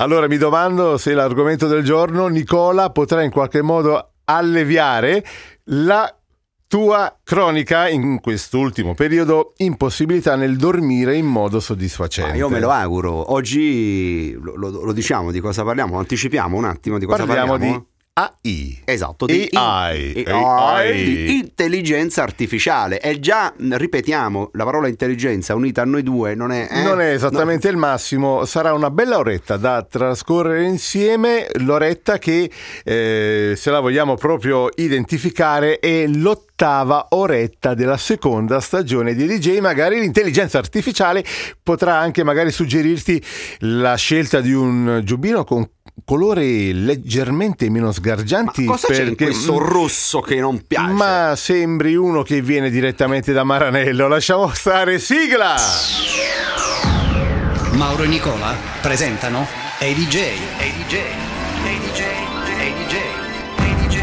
Allora mi domando se l'argomento del giorno, Nicola, potrà in qualche modo alleviare la tua cronica in quest'ultimo periodo impossibilità nel dormire in modo soddisfacente. Ma io me lo auguro. Oggi lo, lo- lo diciamo di cosa parliamo, anticipiamo un attimo di cosa Parliamo parliamo. di AI. Esatto, di, AI. in- AI. di intelligenza artificiale. E già, ripetiamo, la parola intelligenza unita a noi due non è... eh? Non è esattamente il massimo, sarà una bella oretta da trascorrere insieme, l'oretta che eh, se la vogliamo proprio identificare è l'ottava oretta della seconda stagione di DJ, magari l'intelligenza artificiale potrà anche magari suggerirti la scelta di un giubbino con colori leggermente meno Ma sgargianti cosa c'è in perché questo rosso che non piace? ma sembri uno che viene direttamente da Maranello. Lasciamo stare sigla. Mauro e Nicola presentano Hey DJ. Hey DJ. Hey DJ. Hey DJ. Hey DJ.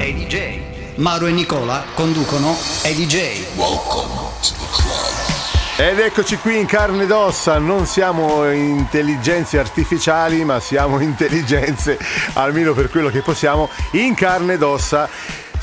Hey DJ. Mauro e Nicola conducono Hey DJ. Ed eccoci qui in carne ed ossa, non siamo intelligenze artificiali, ma siamo intelligenze, almeno per quello che possiamo, in carne ed ossa.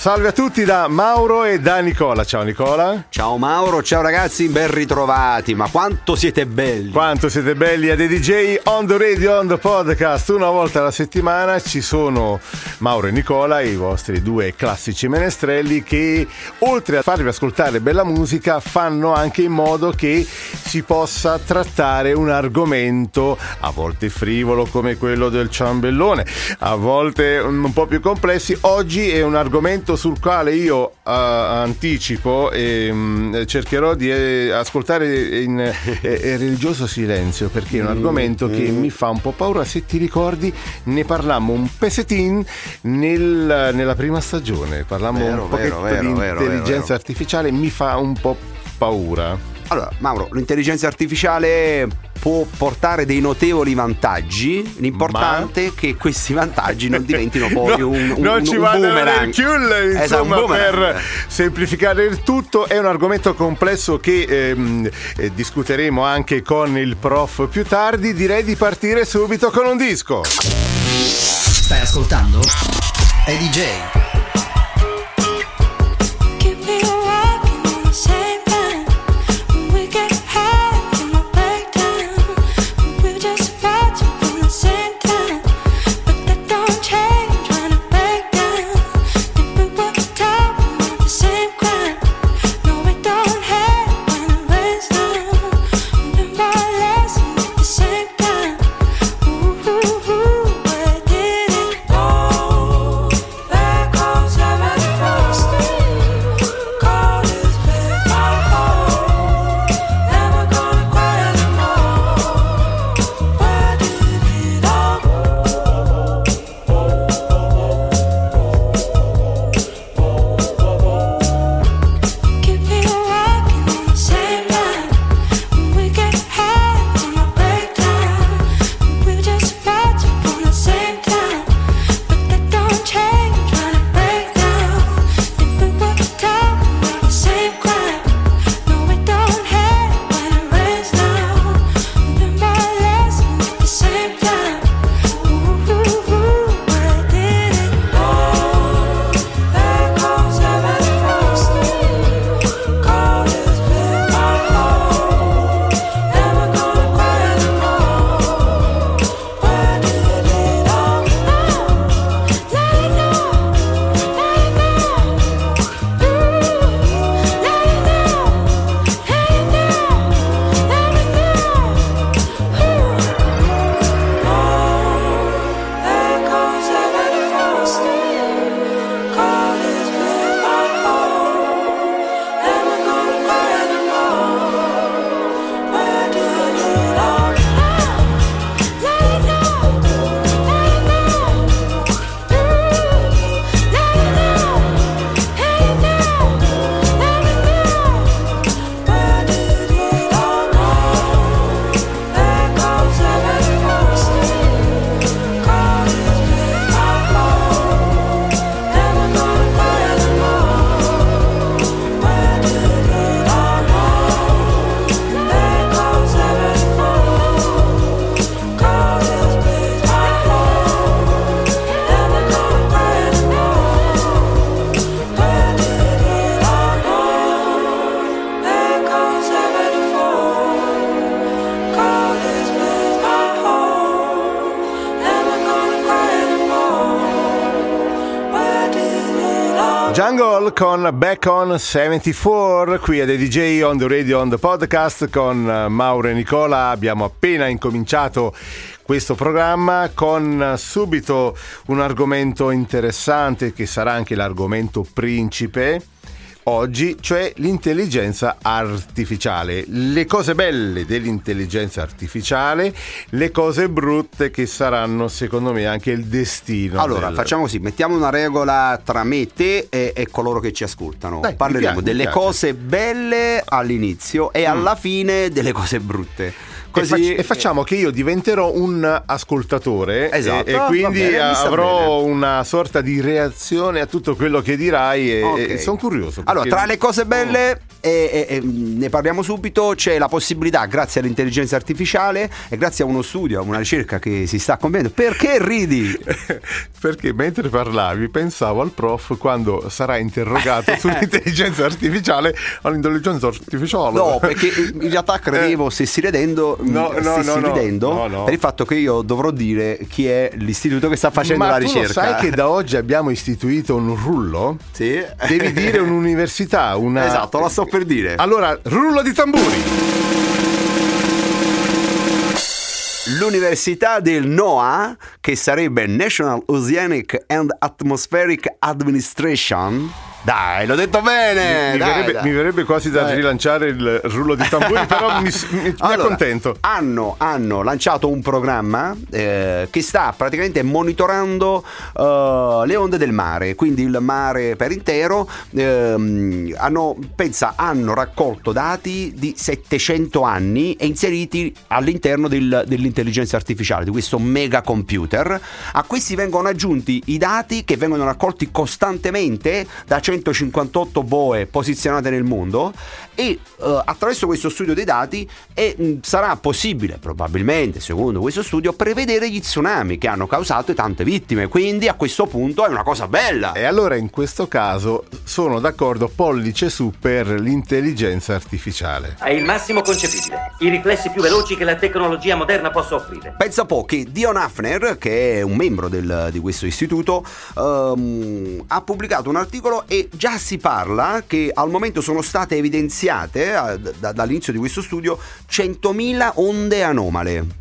Salve a tutti da Mauro e da Nicola. Ciao Nicola. Ciao Mauro, ciao ragazzi, ben ritrovati. Ma quanto siete belli! Quanto siete belli a The DJ on the radio, on the podcast. Una volta alla settimana ci sono Mauro e Nicola, i vostri due classici menestrelli che oltre a farvi ascoltare bella musica fanno anche in modo che si possa trattare un argomento a volte frivolo come quello del ciambellone, a volte un po' più complessi. Oggi è un argomento sul quale io eh, anticipo e mm, cercherò di eh, ascoltare in eh, eh, religioso silenzio perché è un argomento che mi fa un po' paura. Se ti ricordi, ne parlammo un pezzettin nel- nella prima stagione. Parlammo Vero, un pochetto vero, vero, di intelligenza artificiale, mi fa un po' paura. Allora, Mauro, l'intelligenza artificiale può portare dei notevoli vantaggi. L'importante è che questi vantaggi non diventino poi No, un, un, non un ci boomerang. Esatto, un insomma, boomerang. per semplificare il tutto è un argomento complesso che ehm, eh, discuteremo anche con il prof più tardi direi di partire subito con un disco Stai ascoltando Hey DJ. Con Back on 74 qui a DJ on the radio on the podcast con eh, Mauro e Nicola. Abbiamo appena incominciato questo programma con eh, subito un argomento interessante che sarà anche l'argomento principe oggi, cioè l'intelligenza artificiale. Le cose belle dell'intelligenza artificiale, le cose brutte che saranno secondo me anche il destino. Allora, del- facciamo così, mettiamo una regola tra me, te e, e coloro che ci ascoltano. Dai, Parleremo piace, delle. Mm. cose belle all'inizio e alla fine delle cose brutte. E, Così fac- e facciamo che io diventerò un ascoltatore e- Esatto, e, va quindi bene, avrò una sorta di reazione a tutto quello che dirai e, Ok. sono curioso. Allora, tra le cose belle, e, e- e ne parliamo subito, c'è la possibilità, grazie all'intelligenza artificiale e grazie a uno studio, a una ricerca che si sta compiendo. Perché ridi? Perché mentre parlavi pensavo al prof quando sarà interrogato sull'intelligenza artificiale all'intelligenza artificiale. No, perché in realtà credevo stessi ridendo, Eh. No, no, stessi no, no. ridendo No, per il fatto che io dovrò dire chi è l'istituto che sta facendo Ma la ricerca. sai che da oggi abbiamo istituito un rullo? Sì. Devi dire un'università, una... Esatto, lo sto per dire. Allora, rullo di tamburi. L'università del NOAA, che sarebbe National Oceanic and Atmospheric Administration. Dai, l'ho detto bene! mi, dai, verrebbe, dai. mi verrebbe quasi da Dai. rilanciare il rullo di tamburi, però mi, mi- mi Allora, accontento. Hanno, hanno lanciato un programma eh, che sta praticamente monitorando eh, le onde del mare, quindi il mare per intero. Ehm, hanno, pensa, hanno raccolto dati di 700 anni e inseriti all'interno del- dell'intelligenza artificiale, di questo mega computer. A questi vengono aggiunti i dati che vengono raccolti costantemente da 158 boe posizionate nel mondo e eh, attraverso questo studio dei dati è- mh, sarà possibile probabilmente secondo questo studio prevedere gli tsunami che hanno causato tante vittime quindi a questo punto è una cosa bella E allora in questo caso sono d'accordo pollice su per l'intelligenza artificiale. È il massimo concepibile. I riflessi più veloci che la tecnologia moderna possa offrire. Pensa po' che Dion Hafner, che è un membro del- di questo istituto, ehm, ha pubblicato un articolo e già si parla che al momento sono state evidenziate eh, da- dall'inizio di questo studio 100.000 onde anomale.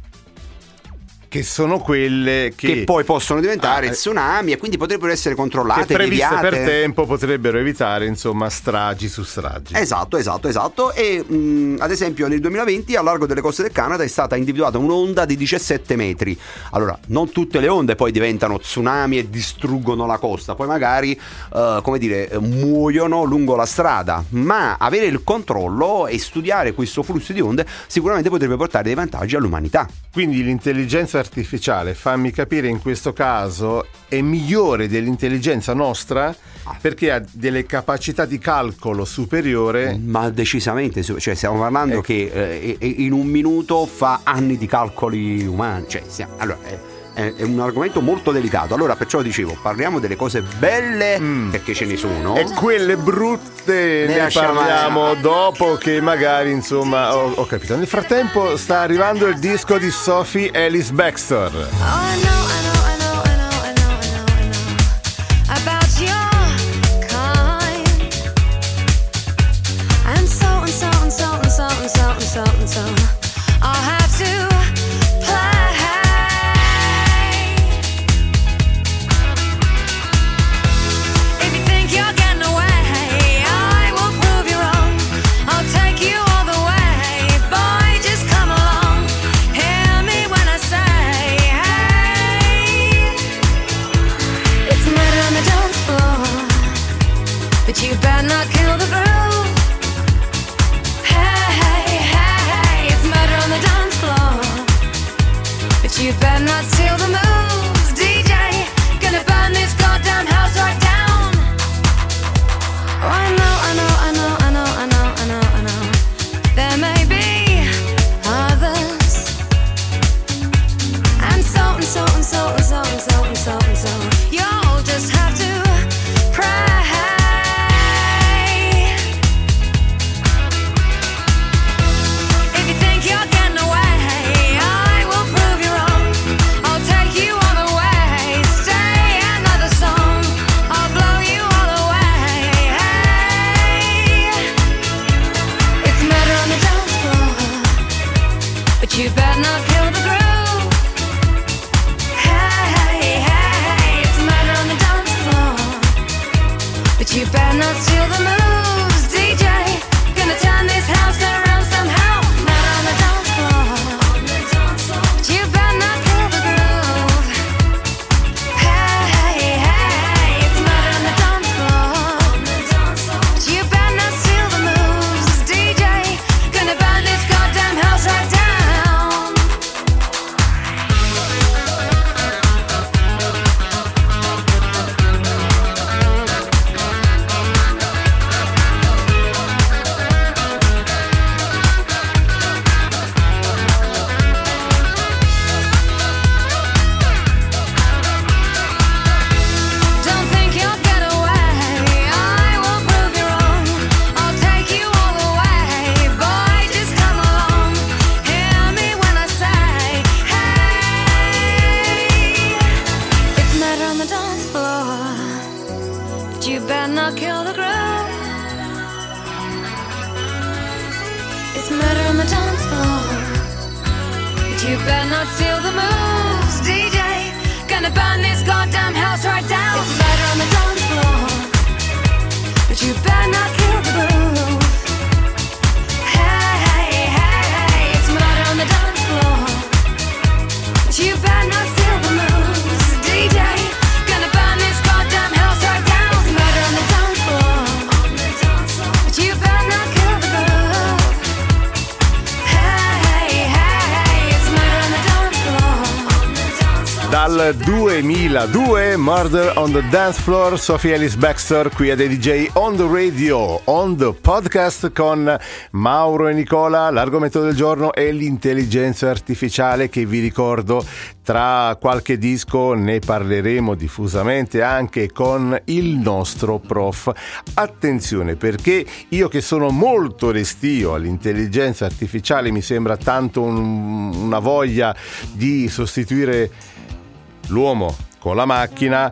Che sono quelle che, che poi possono diventare Ah, eh. tsunami e quindi potrebbero essere che controllate, previste deviate. per tempo potrebbero evitare insomma stragi su stragi. Esatto, esatto, esatto. E mh, ad esempio nel 2020 a largo delle coste del Canada è stata individuata un'onda di 17 metri. Allora, non tutte le onde poi diventano tsunami e distruggono la costa, poi magari, eh, come dire, muoiono lungo la strada, ma avere il controllo e studiare questo flusso di onde sicuramente potrebbe portare dei vantaggi all'umanità. Quindi l'intelligenza artificiale, fammi capire in questo caso, è migliore dell'intelligenza nostra Ah. perché ha delle capacità di calcolo superiore. Ma decisamente, cioè stiamo parlando Ecco. che eh, in un minuto fa anni di calcoli umani. Cioè, stiamo- allora, è, è- è un argomento molto delicato. Allora, perciò dicevo, parliamo delle cose belle, perché ce ne sono. E quelle brutte ne, lasciamo- parliamo dopo che magari insomma ho, ho capito. Nel frattempo sta arrivando il disco di Sophie Ellis Baxter. Oh, I on the Dance Floor, Sophie Ellis Baxter qui ad DJ On the Radio, on the podcast con Mauro e Nicola. L'argomento del giorno è l'intelligenza artificiale che vi ricordo tra qualche disco ne parleremo diffusamente anche con il nostro prof. Attenzione perché io che sono molto restio all'intelligenza artificiale mi sembra tanto un- una voglia di sostituire l'uomo con la macchina,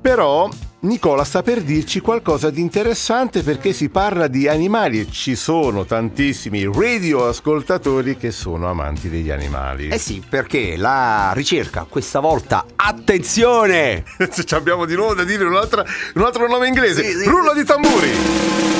però Nicola sta per dirci qualcosa di interessante perché si parla di animali e ci sono tantissimi radioascoltatori che sono amanti degli animali. Eh sì, perché la ricerca questa volta, attenzione! Ci abbiamo di nuovo da dire un'altra- un altro nome inglese. Sì, sì. Rullo di tamburi.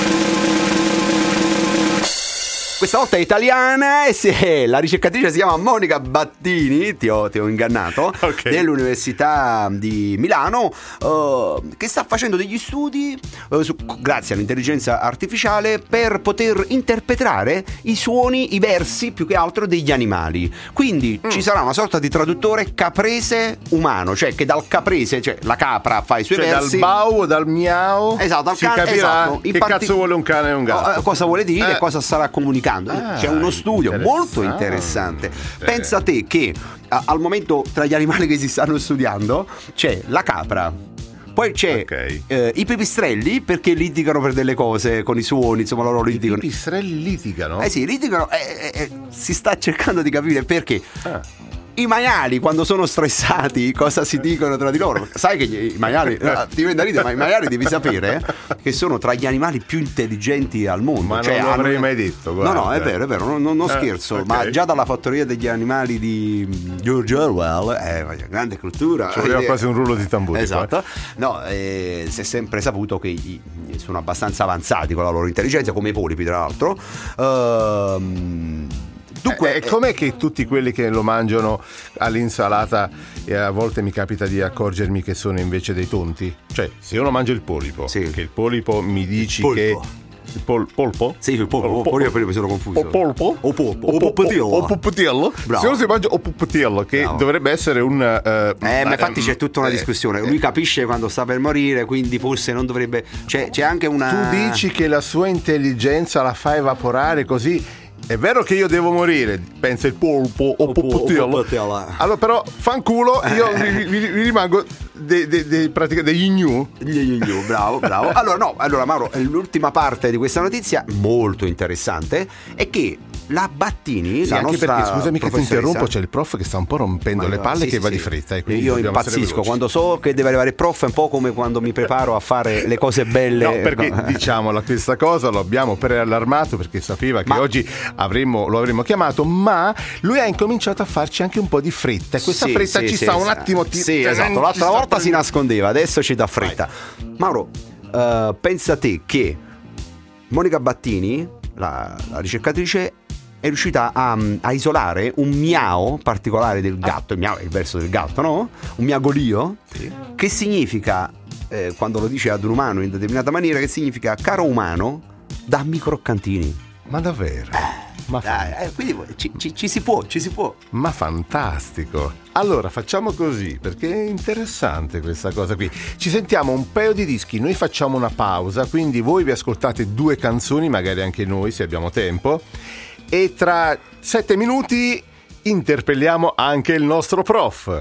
Questa volta è italiana e se- la ricercatrice si chiama Monica Battini, ti ho, ti ho ingannato, Ok. dell'Università di Milano, eh, che sta facendo degli studi eh, su- grazie all'intelligenza artificiale per poter interpretare i suoni, i versi più che altro degli animali. Quindi Mm. ci sarà una sorta di traduttore caprese umano, cioè che dal caprese, cioè la capra fa i suoi Cioè dal versi. bau o dal miau Esatto, dal si can- capirà esatto. Che parti- cazzo vuole un cane e un gatto. Oh, eh, cosa vuole dire Eh. e cosa starà comunicando. Ah, C'è uno studio molto interessante. interessante. Pensa te che a- al momento tra gli animali che si stanno studiando c'è la capra. Poi c'è Ok. eh, i pipistrelli perché litigano per delle cose con i suoni, insomma loro I litigano. pipistrelli litigano? Eh sì, litigano e si sta cercando di capire perché. Ah. I maiali quando sono stressati cosa si dicono tra di loro? Sai che i maiali, ti viene da ridere, ma i maiali devi sapere eh, che sono tra gli animali più intelligenti al mondo. Ma Cioè, non l'avrei hanno- mai detto, No, no, guarda. è vero, è vero, non, non- Eh, scherzo, ok. ma già dalla fattoria degli animali di George Orwell, eh, grande cultura. Ci voleva Eh, quasi un rullo di tamburi. Esatto, no, eh, si è sempre saputo che i- sono abbastanza avanzati con la loro intelligenza, come i polipi, tra l'altro. Ehm, dunque, e eh, com'è che tutti quelli che lo mangiano all'insalata e a volte mi capita di accorgermi che sono invece dei tonti? Cioè, se io non mangio il polipo, Sì. che il polipo mi dici Polpo. che il pol- polpo? Sì, il polpo. O- Pure io mi sono confuso. O polpo? O polpo. O O puppetiello. O puppetiello. Bravo. Se uno si mangia o puppetiello, che Bravo. dovrebbe essere un... eh, Eh, ma infatti c'è tutta una eh, discussione. Lui capisce quando sta per morire, quindi forse non dovrebbe. C'è, c'è anche una. Tu dici che la sua intelligenza la fa evaporare così. È vero che io devo morire, pensa il polpo o O po- o puppetiello. puppetiello. Allora, però, fanculo, io vi, vi- vi rimango dei, dei, dei, pratica- degli gnu. Gnu, gnu, Bravo, bravo. Allora, no, allora, Mauro, l'ultima parte di questa notizia, molto interessante, è che la Battini, Sì, la anche nostra perché, scusami che ti interrompo, c'è il prof che sta un po' rompendo Ma le palle sì, che sì, va di fretta. E Io impazzisco quando so che deve arrivare il prof, è un po' come quando mi preparo a fare le cose belle. No, perché No. diciamola questa cosa, lo abbiamo preallarmato perché sapeva che Ma- oggi avremmo- lo avremmo chiamato, ma lui ha incominciato a farci anche un po' di fretta e questa fretta ci sta un attimo... ti- Sì, esatto. L'altra volta si prendendo- nascondeva, adesso ci dà fretta. Mauro, eh, pensa te che Monica Battini, la, la ricercatrice, è riuscita a, a isolare un miao particolare del gatto. Il miao è il verso del gatto, no? Un miagolio. Che significa, eh, quando lo dice ad un umano in determinata maniera, che significa caro umano, dammi croccantini. Ma davvero? Ma, fa- Dai, eh, quindi ci, ci- ci si può, ci si può. ma fantastico! Allora facciamo così perché è interessante questa cosa qui. Ci sentiamo un paio di dischi, noi facciamo una pausa, quindi voi vi ascoltate due canzoni, magari anche noi se abbiamo tempo, e tra sette minuti interpelliamo anche il nostro prof.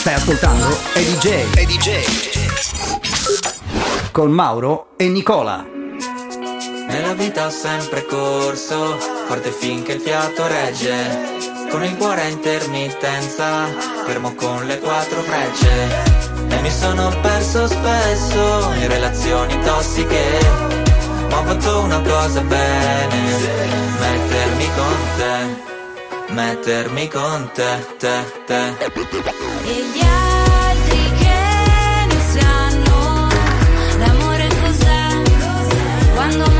Stai ascoltando EDJ con Mauro e Nicola. Nella vita ho sempre corso, forte finché il fiato regge. Con il cuore a intermittenza, fermo con le quattro frecce. E mi sono perso spesso in relazioni tossiche. Ma ho fatto una cosa bene, mettermi con te. mettermi con te, te, te. E gli altri che ne sanno l'amore cos'è? Quando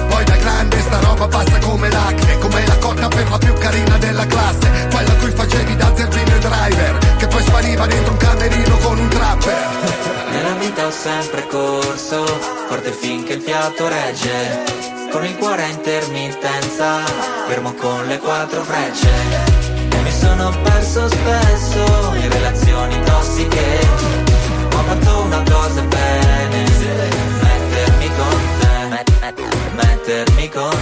Poi da grande sta roba passa come l'acne Come la cotta per la più carina della classe Quella a cui facevi da zerbino e driver Che poi spariva dentro un camerino con un trapper Nella vita ho sempre corso, forte finché il fiato regge. Con il cuore a intermittenza, fermo con le quattro frecce. E mi sono perso spesso in relazioni tossiche. Ho fatto una cosa bene, mettermi con te, met- met- mettermi con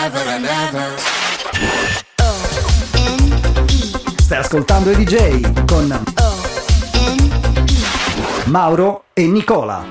forever and ever. Stai ascoltando i DJ con Mauro e Nicola.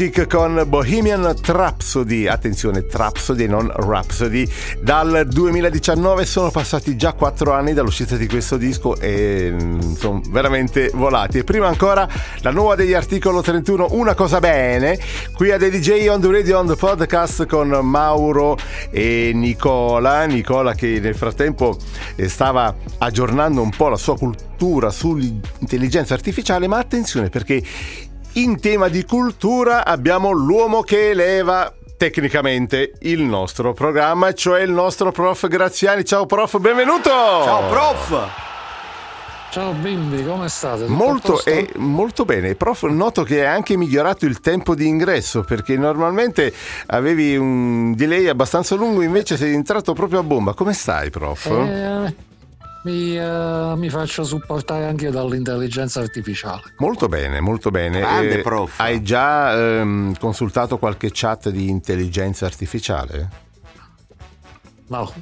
Logic con Bohemian Rhapsody, attenzione Rhapsody non Rhapsody, dal 2019 sono passati già 4 anni dall'uscita di questo disco e mm, sono veramente volati. E prima ancora la nuova degli articolo 31, Una cosa bene, qui a The DJ on the Radio on the podcast con Mauro e Nicola, Nicola che nel frattempo eh, stava aggiornando un po' la sua cultura sull'intelligenza artificiale, ma attenzione perché in tema di cultura abbiamo l'uomo che eleva tecnicamente il nostro programma, cioè il nostro prof Graziani. Ciao prof, benvenuto! Ciao prof! Ciao bimbi, come state? Tutto Molto, eh, molto bene, prof. Noto che hai anche migliorato il tempo di ingresso perché normalmente avevi un delay abbastanza lungo, invece sei entrato proprio a bomba. Come stai, prof? Eh, mi, eh, mi faccio supportare anche io dall'intelligenza artificiale. Molto bene, molto bene. Grande, Eh, prof. Hai già ehm, consultato qualche chat di intelligenza artificiale? No.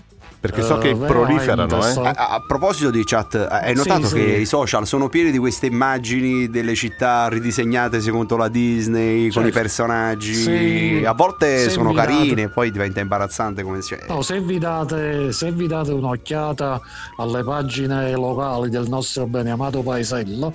Perché so Eh, che proliferano, eh. A, a proposito di chat, hai notato Sì, che sì. i social sono pieni di queste immagini delle città ridisegnate secondo la Disney, con i Certo. personaggi. Sì. A volte Se sono date- carine e poi diventa imbarazzante come si No, se vi, date, se vi date un'occhiata alle pagine locali del nostro beneamato paesello,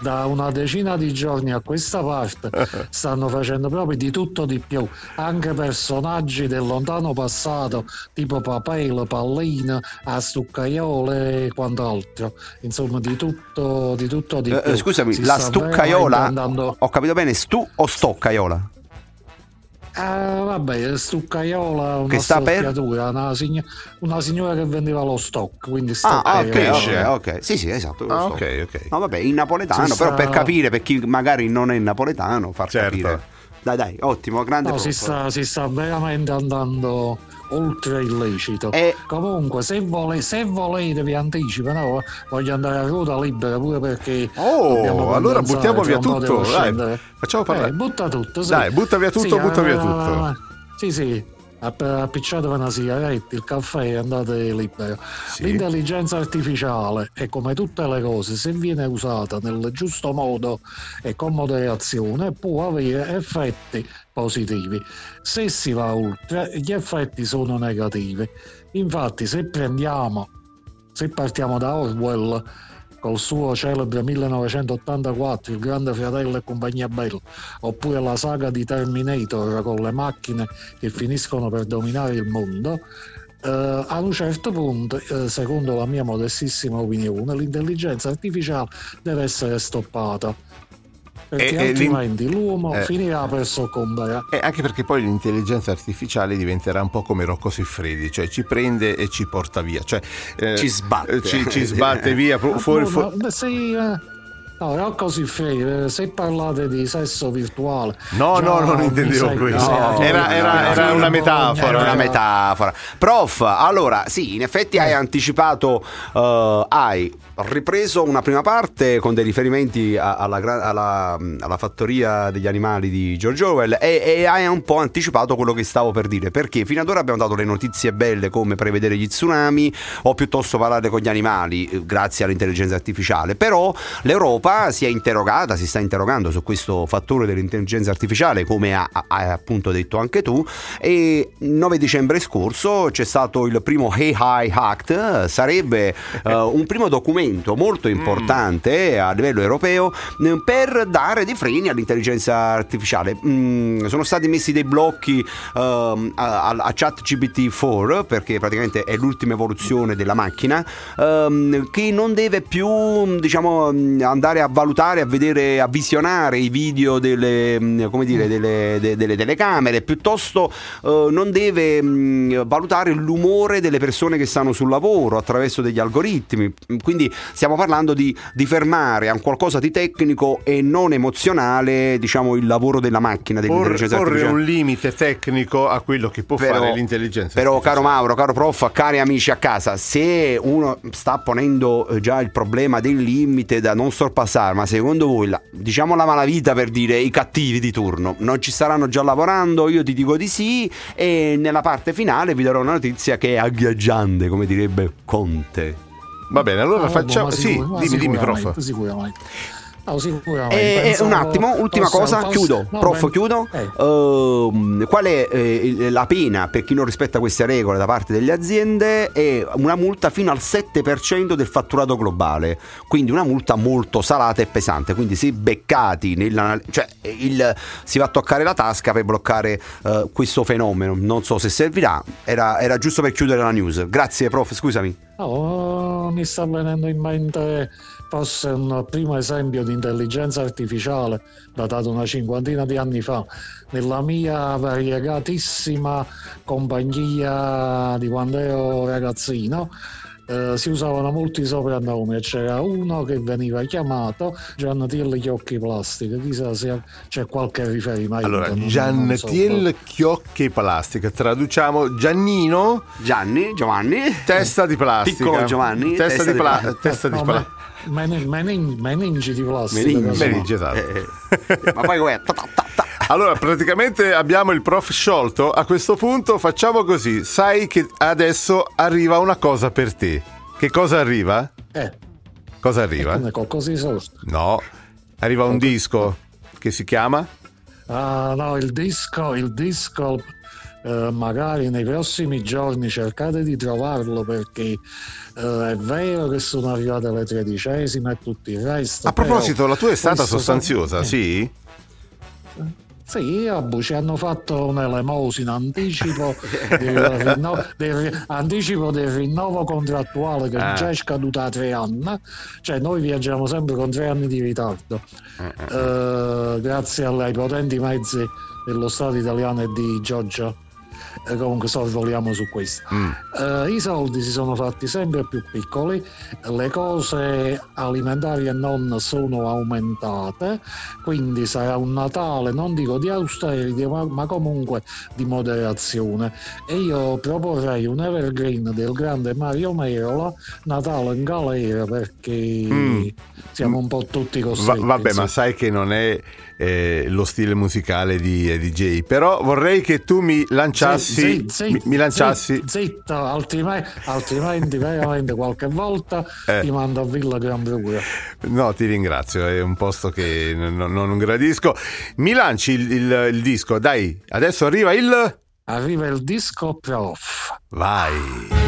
da una decina di giorni a questa parte stanno facendo proprio di tutto di più, anche personaggi del lontano passato, tipo Papelo, Pallina, Astuccaiole e quant'altro. Insomma, di tutto, di tutto di Eh, più. eh, scusami, Si la stuccaiola, andando- ho capito bene, stu o stoccaiola? Ah, vabbè, Stuccaiola, una Che sta per? una, sign- una signora che vendeva lo stock, quindi sta Ah, ok, pesce. ok, ok. Sì, sì, esatto. lo Ah, ok, ok. No, vabbè, in napoletano, Si però sta- per capire, per chi magari non è napoletano, far Certo. capire. Dai, dai, ottimo, grande No, si sta, si sta veramente andando oltre il lecito. E- Comunque, se, vole- se volete, vi anticipo, no? voglio andare a ruota libera pure perché. Oh, allora buttiamo via tutto, dai, facciamo parlare. Eh, butta tutto, sì. Dai, butta via tutto, Sì, butta via eh, tutto. Sì, sì. app- Appicciatevi una sigaretta, il caffè e andate libero. Sì. L'intelligenza artificiale è come tutte le cose, se viene usata nel giusto modo e con moderazione, può avere effetti positivi. Se si va oltre, gli effetti sono negativi. Infatti, se prendiamo, se partiamo da Orwell col suo celebre 1984, Il Grande Fratello e compagnia bella, oppure la saga di Terminator con le macchine che finiscono per dominare il mondo, eh, a un certo punto, eh, secondo la mia modestissima opinione, l'intelligenza artificiale deve essere stoppata. Perché E- e l'in- altrimenti l'uomo eh. finirà per soccombere. E anche perché poi l'intelligenza artificiale diventerà un po' come Rocco Siffredi, cioè ci prende e ci porta via, cioè eh, Ci sbatte. eh, ci, ci sbatte via fu- fuori, fuori- no, sì, eh, no, Rocco Siffredi, eh, se parlate di sesso virtuale. No, no, non intendevo questo. No, era- era- era una metafora, Era una metafora. Prof, allora sì, in effetti hai anticipato, eh, hai ripreso una prima parte con dei riferimenti alla, alla- alla fattoria degli animali di George Orwell e, e hai un po' anticipato quello che stavo per dire, perché fino ad ora abbiamo dato le notizie belle come prevedere gli tsunami o piuttosto parlare con gli animali eh, grazie all'intelligenza artificiale, però l'Europa si è interrogata, si sta interrogando su questo fattore dell'intelligenza artificiale come ha- ha- hai appunto detto anche tu e 9 dicembre scorso c'è stato il primo AI Act, sarebbe eh, un primo documento molto importante a livello europeo eh, per dare dei freni all'intelligenza artificiale. Mm, sono stati messi dei blocchi ehm, a, a, ChatGPT 4 perché praticamente è l'ultima evoluzione della macchina ehm, che non deve più diciamo mm, andare a valutare, a vedere, a visionare i video delle, mm, come dire, delle, de- delle telecamere, piuttosto eh, non deve mm, valutare l'umore delle persone che stanno sul lavoro attraverso degli algoritmi. Quindi stiamo parlando di, di fermare a un qualcosa di tecnico e non emozionale, diciamo, il lavoro della macchina, porre, dell'intelligenza porre artificiale. un limite tecnico a quello che può fare l'intelligenza però, artificiale. caro Mauro, caro prof, cari amici a casa, se uno sta ponendo eh, già il problema del limite da non sorpassare, ma secondo voi, la- diciamo la malavita per dire i cattivi di turno, non ci staranno già lavorando? Io ti dico di sì. E nella parte finale vi darò una notizia che è agghiaggiante, come direbbe Conte. Va bene, allora Ah, facciamo... Sì, dimmi, dimmi, prof. Sicuramente. No, sicuramente. E, e Pensavo- un attimo, ultima posso- cosa, posso- chiudo. no, Prof, ben- chiudo. eh. Ehm, qual è eh, la pena per chi non rispetta queste regole da parte delle aziende? È una multa fino al 7% del fatturato globale. Quindi una multa molto salata e pesante. Quindi se beccati nella, cioè il, si va a toccare la tasca per bloccare eh, questo fenomeno. Non so se servirà. Era, era giusto per chiudere la news. Grazie, prof. Scusami. No, mi sta venendo in mente forse un primo esempio di intelligenza artificiale datato una cinquantina di anni fa. Nella mia variegatissima compagnia di quando ero ragazzino eh, si usavano molti soprannomi e c'era uno che veniva chiamato Giannatiel Chiocchi Plastica. Chissà se c'è qualche riferimento. Allora, non- non so. Chiocche Plastica, traduciamo Giannino, Gianni, Giovanni. testa di plastica. Piccolo Giovanni, testa, di, pla- plastica. testa di plastica. Ma- meni- meni- meningi di plastica. Meningi. casomai. Meningi, esatto. Eh, ma poi com'è? Allora, praticamente abbiamo il prof sciolto. A questo punto facciamo così. Sai che adesso arriva una cosa per te. Che cosa arriva? Eh, Cosa arriva? come qualcosa di sorto. No, arriva un disco che si chiama Ah, no, il disco, il disco, eh, magari nei prossimi giorni cercate di trovarlo perché eh, è vero che sono arrivate le tredicesime e tutto il resto. A proposito, la tua è stata sostanziosa, eh, sì? Sì, Abu, ci hanno fatto un'elemosina anticipo del, rinno- del- anticipo del rinnovo contrattuale che Ah. già è scaduta a tre anni, cioè noi viaggiamo sempre con tre anni di ritardo, Eh, grazie alle- ai potenti mezzi dello Stato italiano e di Giorgia. E comunque sorvoliamo su questo. Mm. Eh, I soldi si sono fatti sempre più piccoli, le cose alimentari e non sono aumentate, quindi sarà un Natale, non dico di austerity, ma, ma comunque di moderazione. E io proporrei un evergreen del grande Mario Merola, Natale in galera, perché Mm. siamo un po' tutti Va- costretti. vabbè, ma insomma. sai che non è eh, lo stile musicale di eh, DJ. Però vorrei che tu mi lanciassi. Sì, sì, mi, mi lanciassi. Zitto, zitto, altrimenti, altrimenti veramente qualche volta Eh. ti mando a Villa Gran Procura. No, ti ringrazio, è un posto che non, non- non gradisco. Mi lanci il, il- il disco, dai, adesso arriva il. Arriva il disco prof. Vai.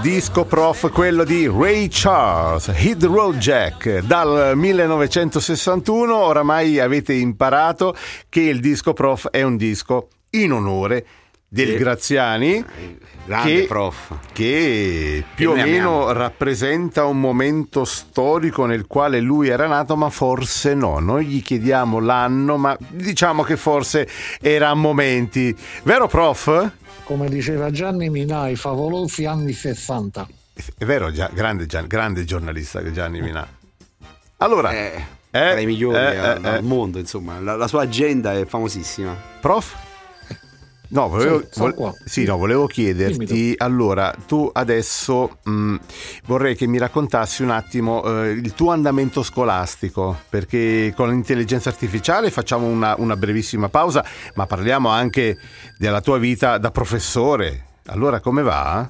disco prof, quello di Ray Charles, Hit Road Jack, dal 1961. Oramai avete imparato che il disco prof è un disco in onore del. Graziani. Grande che, prof. che più o noi meno amiamo. rappresenta un momento storico nel quale lui era nato, ma forse no. Noi gli chiediamo l'anno, ma diciamo che forse era a momenti. Vero prof? Come diceva Gianni Minà, i favolosi anni 60. È vero, Gia- grande, Gian- grande giornalista Gianni Minà. Allora, Eh, eh, tra i migliori eh, al, eh, al eh. mondo, insomma. La, la sua agenda è famosissima. prof? No, volevo, Sì, qua. sì, no, volevo chiederti, Dimmi allora, tu adesso mh, vorrei che mi raccontassi un attimo eh, il tuo andamento scolastico, perché con l'intelligenza artificiale facciamo una, una brevissima pausa, ma parliamo anche della tua vita da professore. Allora, come va?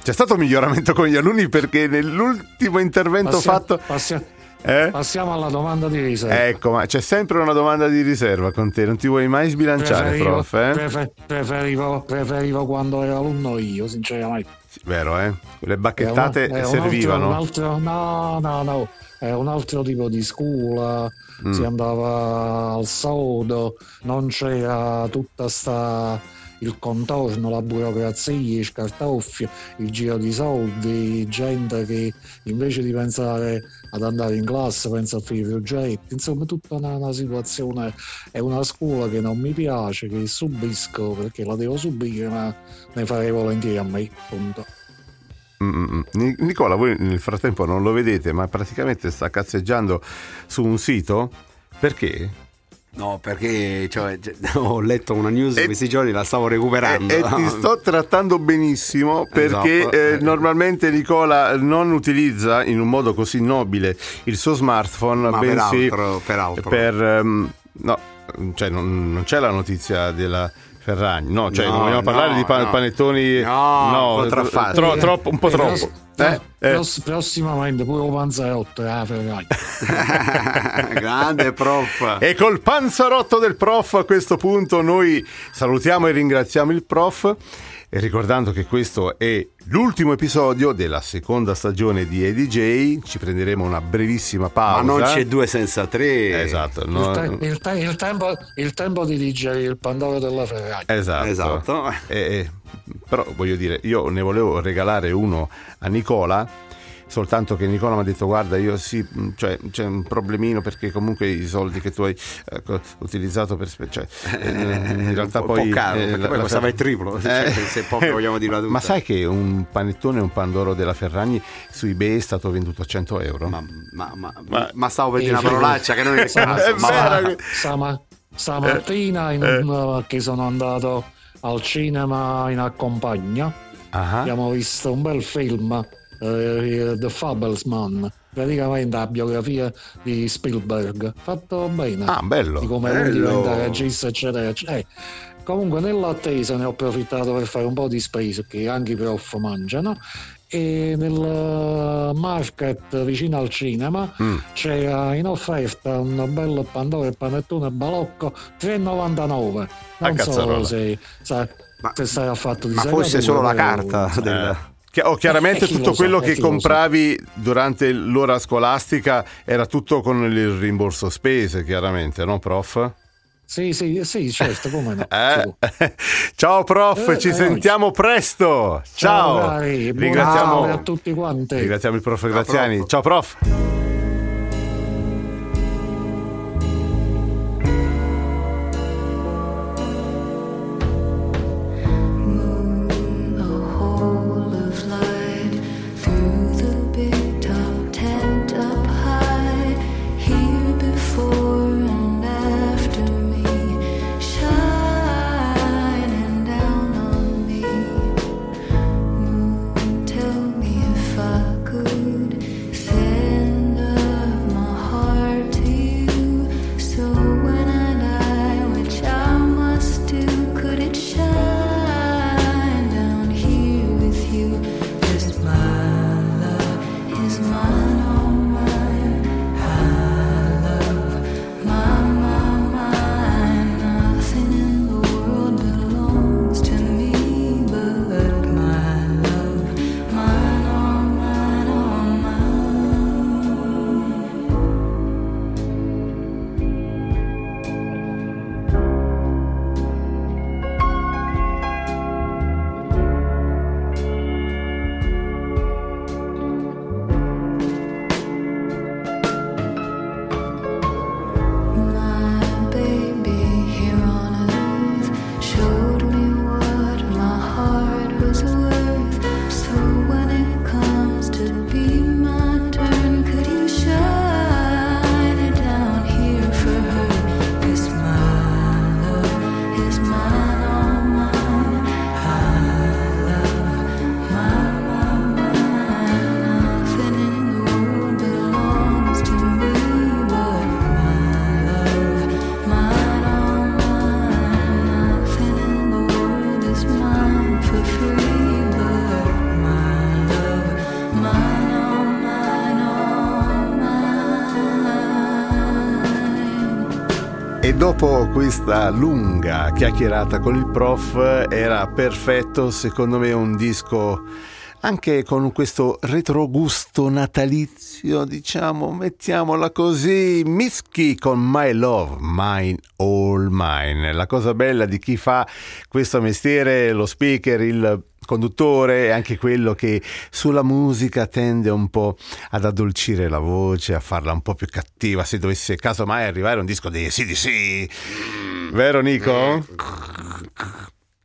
C'è stato un miglioramento con gli alunni perché nell'ultimo intervento Passiamo- fatto... passia- Eh? passiamo alla domanda di riserva. Ecco, ma c'è sempre una domanda di riserva con te, non ti vuoi mai sbilanciare, Preferivo, prof? Eh? prefe- preferivo, preferivo quando ero alunno io, sinceramente. Sì, vero, eh? Le bacchettate un- altro- servivano. un altro- no, no, no, è un altro tipo di scuola, Mm. si andava al sodo, non c'era tutta sta il contorno, la burocrazia, i scartoffie, il giro di soldi, gente che invece di pensare ad andare in classe pensa a fare i progetti, insomma tutta una, una situazione, è una scuola che non mi piace, che subisco perché la devo subire, ma ne farei volentieri a me, punto. Mm, mm, mm. Ni- Nicola, voi nel frattempo non lo vedete, ma praticamente sta cazzeggiando su un sito. Perché? No, perché cioè, cioè, ho letto una news E- questi giorni, la stavo recuperando. E, e ti sto trattando benissimo perché Esatto. eh, normalmente Nicola non utilizza in un modo così nobile il suo smartphone, Ma bensì peraltro, peraltro. per, ehm, no, cioè non, non c'è la notizia della Ferragni. No, cioè, No, vogliamo parlare no, di pa- no. panettoni. No, contraffatti. tro- troppo- un po' Eh, troppo. Eh, eh. pros- prossimamente pure un panzerotto eh, Ferragni. Grande prof. E col panzarotto del prof a questo punto noi salutiamo e ringraziamo il prof. E ricordando che questo è l'ultimo episodio della seconda stagione di EDJ, ci prenderemo una brevissima Ma pausa. non c'è due senza tre. Esatto, Il, no- te- il te- il tempo, il tempo di digerire il pandoro della Ferragni. Esatto. Esatto. Eh, però voglio dire, io ne volevo regalare uno a Nicola. Soltanto che Nicola mi ha detto: Guarda, io sì, mh, cioè, c'è un problemino perché comunque i soldi che tu hai eh, utilizzato per. spe- Cioè, eh, in realtà un po', poi. un po' caro, eh, perché la- poi la costava Fer- il triplo, cioè, se proprio vogliamo dirla tutta. Ma sai che un panettone e un pandoro della Ferragni su eBay è stato venduto a 100 euro? Ma, ma- ma- Ma- ma stavo per dire una sì. parolaccia che non è caso. Ma stamattina in un- che sono andato al cinema in accompagna Ah, abbiamo visto un bel film eh, The Fablesman praticamente la biografia di Spielberg fatto bene Ah, bello. di come lui bello. diventa regista eccetera eccetera Eh, comunque nell'attesa ne ho approfittato per fare un po' di spesa che anche i prof mangiano e nel eh, market vicino al cinema Mm. c'era in offerta un bel pandoro e panettone balocco 3,99 A non cazzarola. so se, sa- se sarà fatto di Ma forse segnatura, solo la carta del... Eh. Chi- o chiaramente Eh, tutto quello eh, che compravi durante l'ora scolastica era tutto con il rimborso spese, chiaramente, no, prof? Sì, sì, sì, certo, come no. Eh? Ciao prof, Eh, ci eh, sentiamo presto. Ciao. cari, buon Ringraziamo, a tutti quanti. ringraziamo il prof Graziani. Ciao prof. questa lunga chiacchierata con il prof era perfetto secondo me un disco anche con questo retrogusto natalizio, diciamo, mettiamola così, Mischi con My Love, Mine All Mine. La cosa bella di chi fa questo mestiere, lo speaker, il conduttore è anche quello che sulla musica tende un po' ad addolcire la voce, a farla un po' più cattiva se dovesse casomai arrivare un disco di sì di sì. Vero Nico?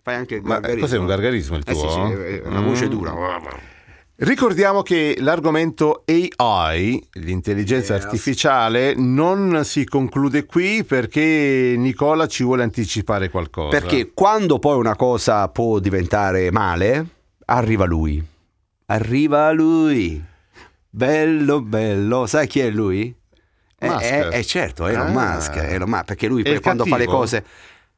Fai anche il Ma gargarismo. cos'è un gargarismo il Eh tuo? sì, sì, è una voce Mm. dura. Ricordiamo che l'argomento AI, l'intelligenza Yes. artificiale, non si conclude qui perché Nicola ci vuole anticipare qualcosa. Perché quando poi una cosa può diventare male, arriva lui. Arriva lui. Bello, bello. Sai chi è lui? È, è- è certo, Elon Ah. Musk, Elon Musk, perché lui poi quando fa le cattivo? cose...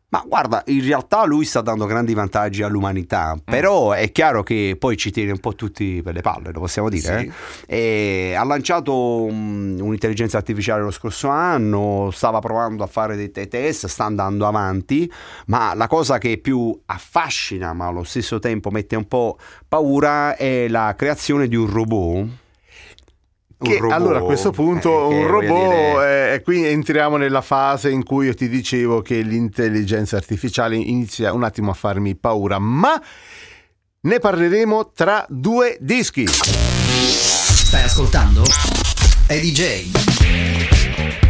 Ma guarda, in realtà lui sta dando grandi vantaggi Mm. all'umanità, però è chiaro che poi ci tiene un po' tutti per le palle, lo possiamo dire. Sì. eh? Ha lanciato mm, un'intelligenza artificiale lo scorso anno, stava provando a fare dei te- test, sta andando avanti, ma la cosa che più affascina, ma allo stesso tempo mette un po' paura, è la creazione di un robot. Che, robot, allora a questo punto eh, un robot, dire- eh, e qui entriamo nella fase in cui io ti dicevo che l'intelligenza artificiale inizia un attimo a farmi paura, ma ne parleremo tra due dischi. Stai ascoltando? È DJ.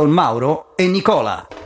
con Mauro e Nicola.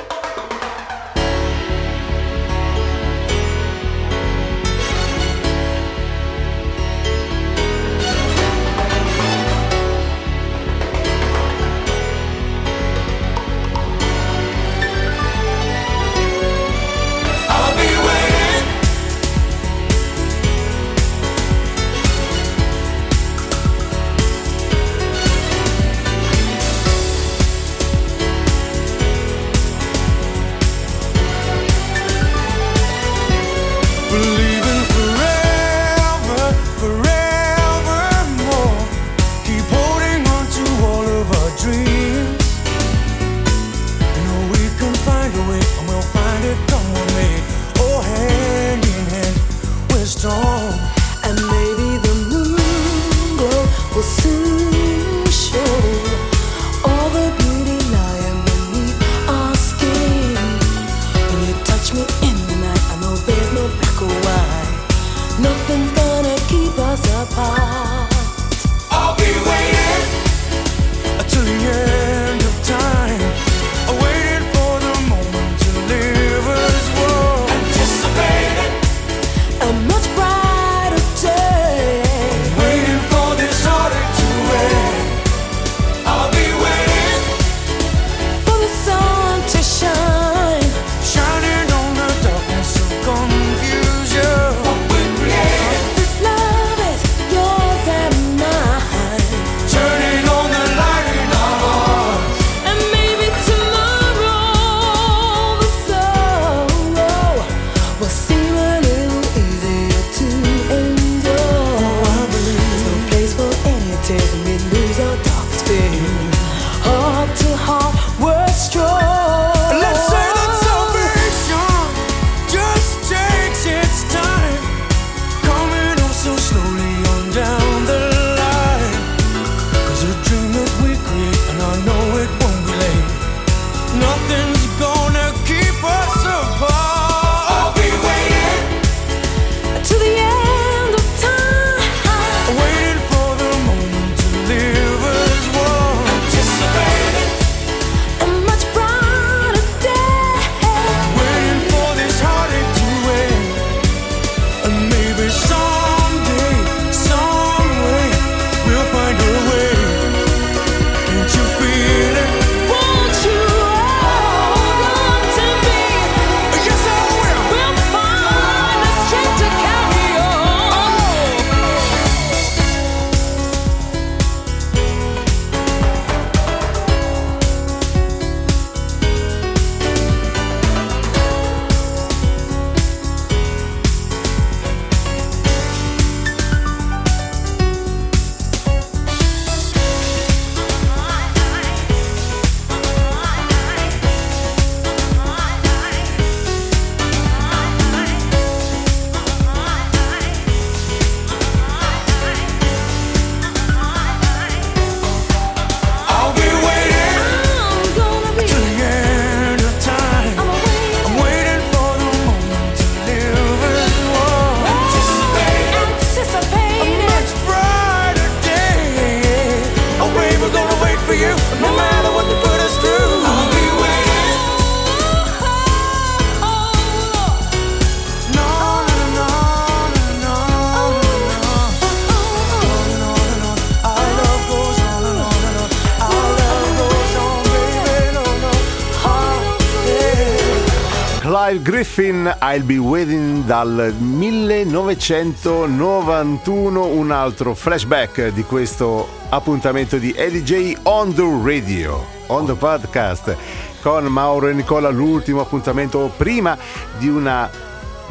Griffin, I'll Be Waiting dal 1991, un altro flashback di questo appuntamento di LJ on the radio, on the podcast, con Mauro e Nicola, l'ultimo appuntamento prima di una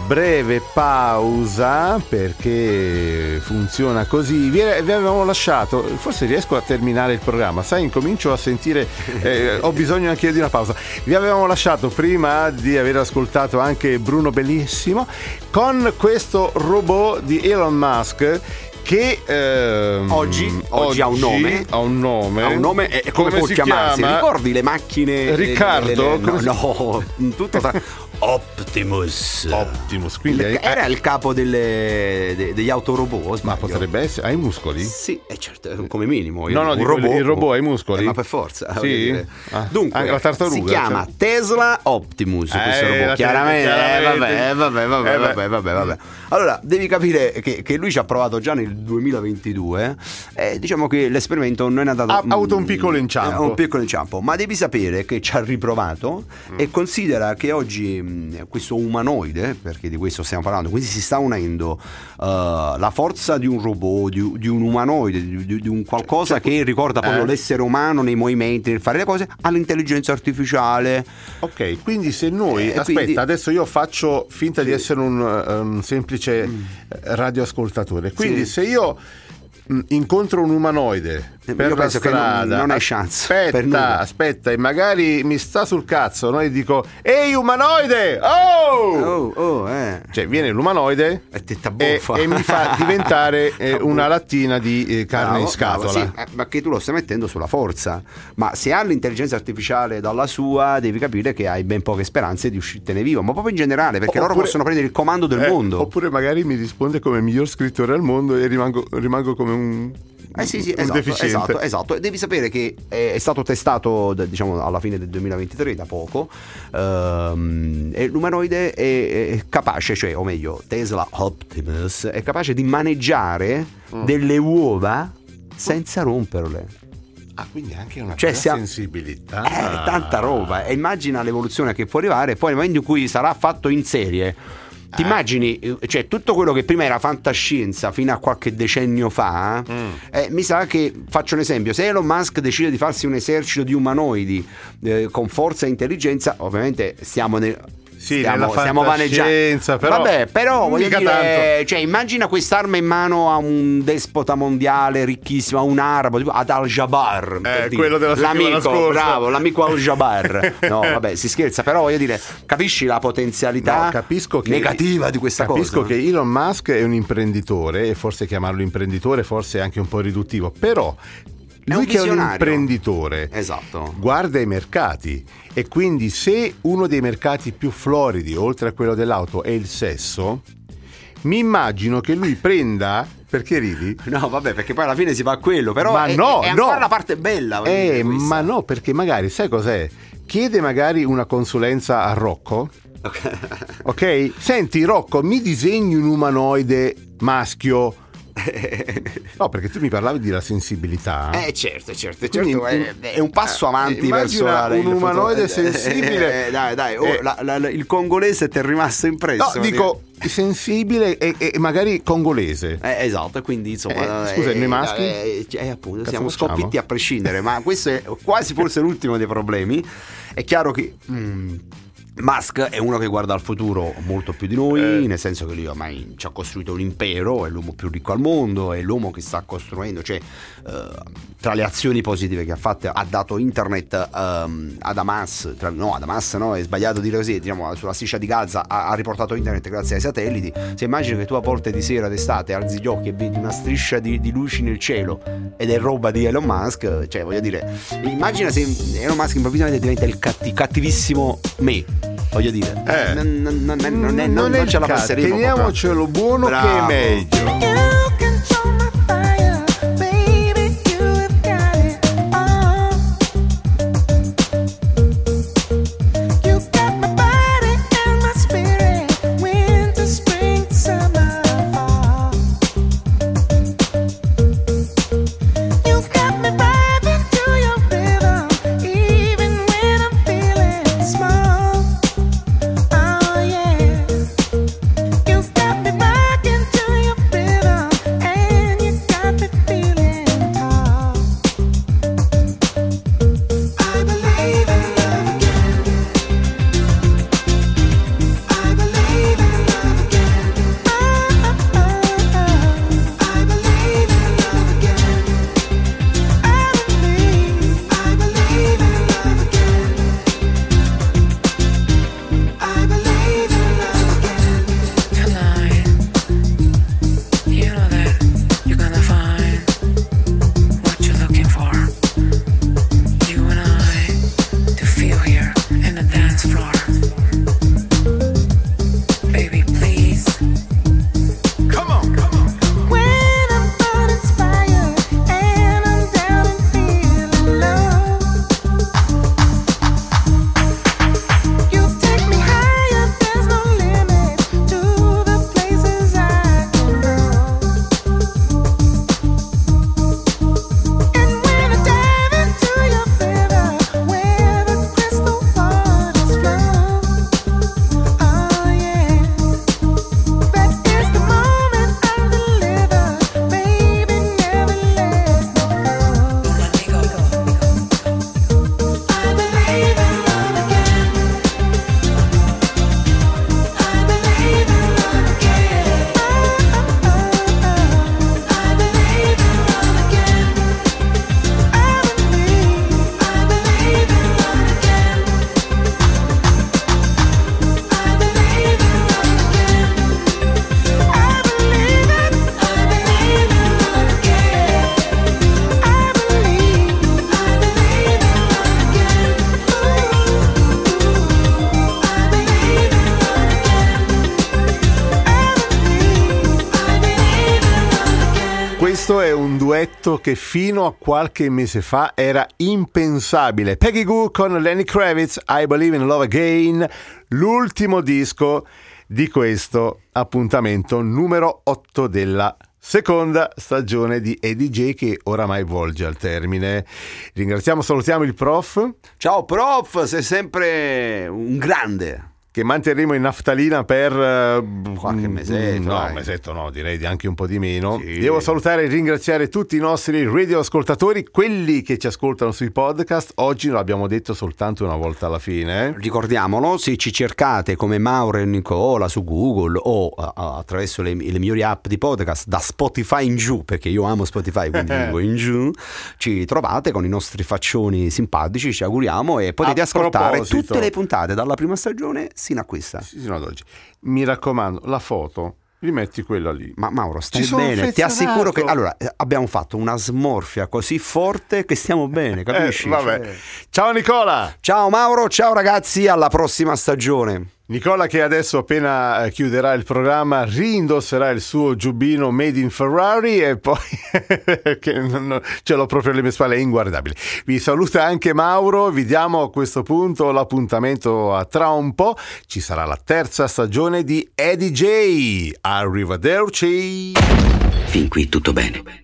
breve pausa perché funziona così. Vi, avevamo lasciato, forse riesco a terminare il programma, sai, incomincio a sentire, eh, ho bisogno anche io di una pausa. Vi avevamo lasciato prima di aver ascoltato anche Bruno Bellissimo con questo robot di Elon Musk che ehm, oggi, oggi, ha un nome. Ha un nome. Ha un nome e come, come può chiamarsi? Chiama? Ricordi le macchine? Riccardo? Le, le, le, no, no, tutto. Optimus. Optimus, quindi Il- è- era il capo delle- de- degli autorobot. Ma potrebbe essere. Hai i muscoli? Sì, eh, certo, come minimo. No, no, un dico, robot, il robot ha i muscoli? Eh, ma per forza. Sì? Ah, Dunque, anche la tartaruga, si chiama cioè. Tesla Optimus. questo Eh, robot. la- Chiaramente, eh, chiaramente. vabbè, eh, vabbè, vabbè, Eh, vabbè, vabbè, vabbè. Allora, devi capire che, che lui ci ha provato già nel 2022. E diciamo che l'esperimento non è andato. Ha avuto un piccolo mm, inciampo. eh, Un piccolo inciampo, ma devi sapere che ci ha riprovato Mm. e considera che oggi mh, questo umanoide, perché di questo stiamo parlando, quindi si sta unendo uh, la forza di un robot, di, di un umanoide, di, di- un qualcosa che ricorda proprio eh. l'essere umano nei movimenti, nel fare le cose, all'intelligenza artificiale. Ok, quindi se noi. Eh, aspetta, quindi- adesso io faccio finta di essere un, un semplice eh, radioascoltatore. Quindi Mm. Sì. se io mh, incontro un umanoide per io penso che non- strada. non hai chance, Aspetta, aspetta, e magari mi sta sul cazzo? E dico: Ehi, umanoide! Oh! Oh, oh, eh. Cioè, viene l'umanoide E e, e mi fa diventare eh, una lattina di eh, carne Bravo, in scatola. bravo, sì, eh, ma che tu lo stai mettendo sulla forza. Ma se hai l'intelligenza artificiale dalla sua, devi capire che hai ben poche speranze di uscirtene vivo. Ma proprio in generale, perché loro Oppure- possono prendere il comando del Eh, mondo. Oppure magari mi risponde come miglior scrittore al mondo e rimango, rimango come un, Eh sì, sì, esatto. Esatto, esatto. Devi sapere che è, è stato testato diciamo alla fine del 2023, da poco, ehm, e l'umanoide è, è capace, cioè, o meglio, Tesla Optimus è capace di maneggiare Mm. delle uova senza romperle. Ah, quindi anche una Cioè, sia- sensibilità. Eh, tanta roba. E immagina l'evoluzione che può arrivare. Poi nel momento in cui sarà fatto in serie. Ti Eh. immagini, eh, cioè tutto quello che prima era fantascienza fino a qualche decennio fa, Mm. eh, mi sa che, faccio un esempio, se Elon Musk decide di farsi un esercito di umanoidi eh, con forza e intelligenza, ovviamente stiamo nel... Sì, stiamo, stiamo vaneggiando. però- Vabbè, però voglio dire, cioè, immagina quest'arma in mano a un despota mondiale ricchissimo, a un arabo, tipo ad Al-Jabbar. per dire. quello della l'amico, scorsa. bravo, l'amico Al-Jabbar. No, vabbè, si scherza, però voglio dire, capisci la potenzialità No, capisco che, negativa di questa capisco cosa? che Elon Musk è un imprenditore e forse chiamarlo imprenditore forse è anche un po' riduttivo, però lui che è un imprenditore Esatto. guarda i mercati e quindi se uno dei mercati più floridi oltre a quello dell'auto è il sesso, mi immagino che lui prenda perché ridi? No, vabbè, perché poi alla fine si va a quello, però Ma è, no, è ancora no. la parte bella. Eh, ma no, perché magari sai cos'è? Chiede magari una consulenza a Rocco. Ok? Senti Rocco, mi disegni un umanoide maschio. No, perché tu mi parlavi di la sensibilità. Eh certo, certo, certo, è, un- è un passo avanti verso la, un umanoide Eh, sensibile. eh, dai, dai, oh, Eh. la- la- il congolese ti è rimasto impresso. No, dico sensibile e, e magari congolese. Eh, esatto, quindi insomma. Eh, scusa, eh, noi maschi? eh, eh, appunto, Cazzo siamo facciamo? sconfitti a prescindere, ma questo è quasi forse l'ultimo dei problemi. È chiaro che. mm, Musk è uno che guarda al futuro molto più di noi, Eh. nel senso che lui ormai ci ha costruito un impero, è l'uomo più ricco al mondo, è l'uomo che sta costruendo, cioè tra le azioni positive che ha fatto ha dato internet ehm, ad Hamas, tra- no ad Hamas no, è sbagliato dire così, diciamo sulla striscia di Gaza ha, ha riportato internet grazie ai satelliti, se immagini che tu a volte di sera d'estate alzi gli occhi e vedi una striscia di, di luci nel cielo ed è roba di Elon Musk, cioè voglio dire, immagina se Elon Musk improvvisamente diventa il catti- cattivissimo me. Voglio dire, Eh. non, non- non- non- non- è non il ce la passeremo. Teniamocelo buono Bravo. che è meglio. Duetto che fino a qualche mese fa era impensabile. Peggy Goo con Lenny Kravitz, I Believe in Love Again, l'ultimo disco di questo appuntamento numero 8 della seconda stagione di EDJ che oramai volge al termine. Ringraziamo, salutiamo il prof. Ciao prof, sei sempre un grande. Che manterremo in naftalina per eh, Qualche mesetto, No, dai. mesetto no, direi di anche un po' di meno. Devo salutare e ringraziare tutti i nostri radioascoltatori, quelli che ci ascoltano sui podcast. Oggi l'abbiamo detto soltanto una volta alla fine. eh. Ricordiamolo, se ci cercate come Mauro e Nicola su Google o a- attraverso le, le migliori app di podcast da Spotify in giù, perché io amo Spotify, quindi dico in giù, ci trovate con i nostri faccioni simpatici, ci auguriamo e potete A ascoltare proposito- tutte le puntate dalla prima stagione sino a questa. Sino ad oggi. Mi raccomando, la foto, rimetti quella lì. Ma Mauro, stai bene, ti assicuro che allora eh, abbiamo fatto una smorfia così forte che stiamo bene, capisci? Eh, vabbè. Cioè- Ciao Nicola! Ciao Mauro, ciao ragazzi, alla prossima stagione. Nicola che adesso appena eh, chiuderà il programma rindosserà il suo giubbino made in Ferrari e poi che non- ce l'ho proprio alle mie spalle, è inguardabile. Vi saluta anche Mauro, vi diamo a questo punto l'appuntamento a tra un po', ci sarà la terza stagione di Eddie J. Arrivederci! Fin qui tutto bene.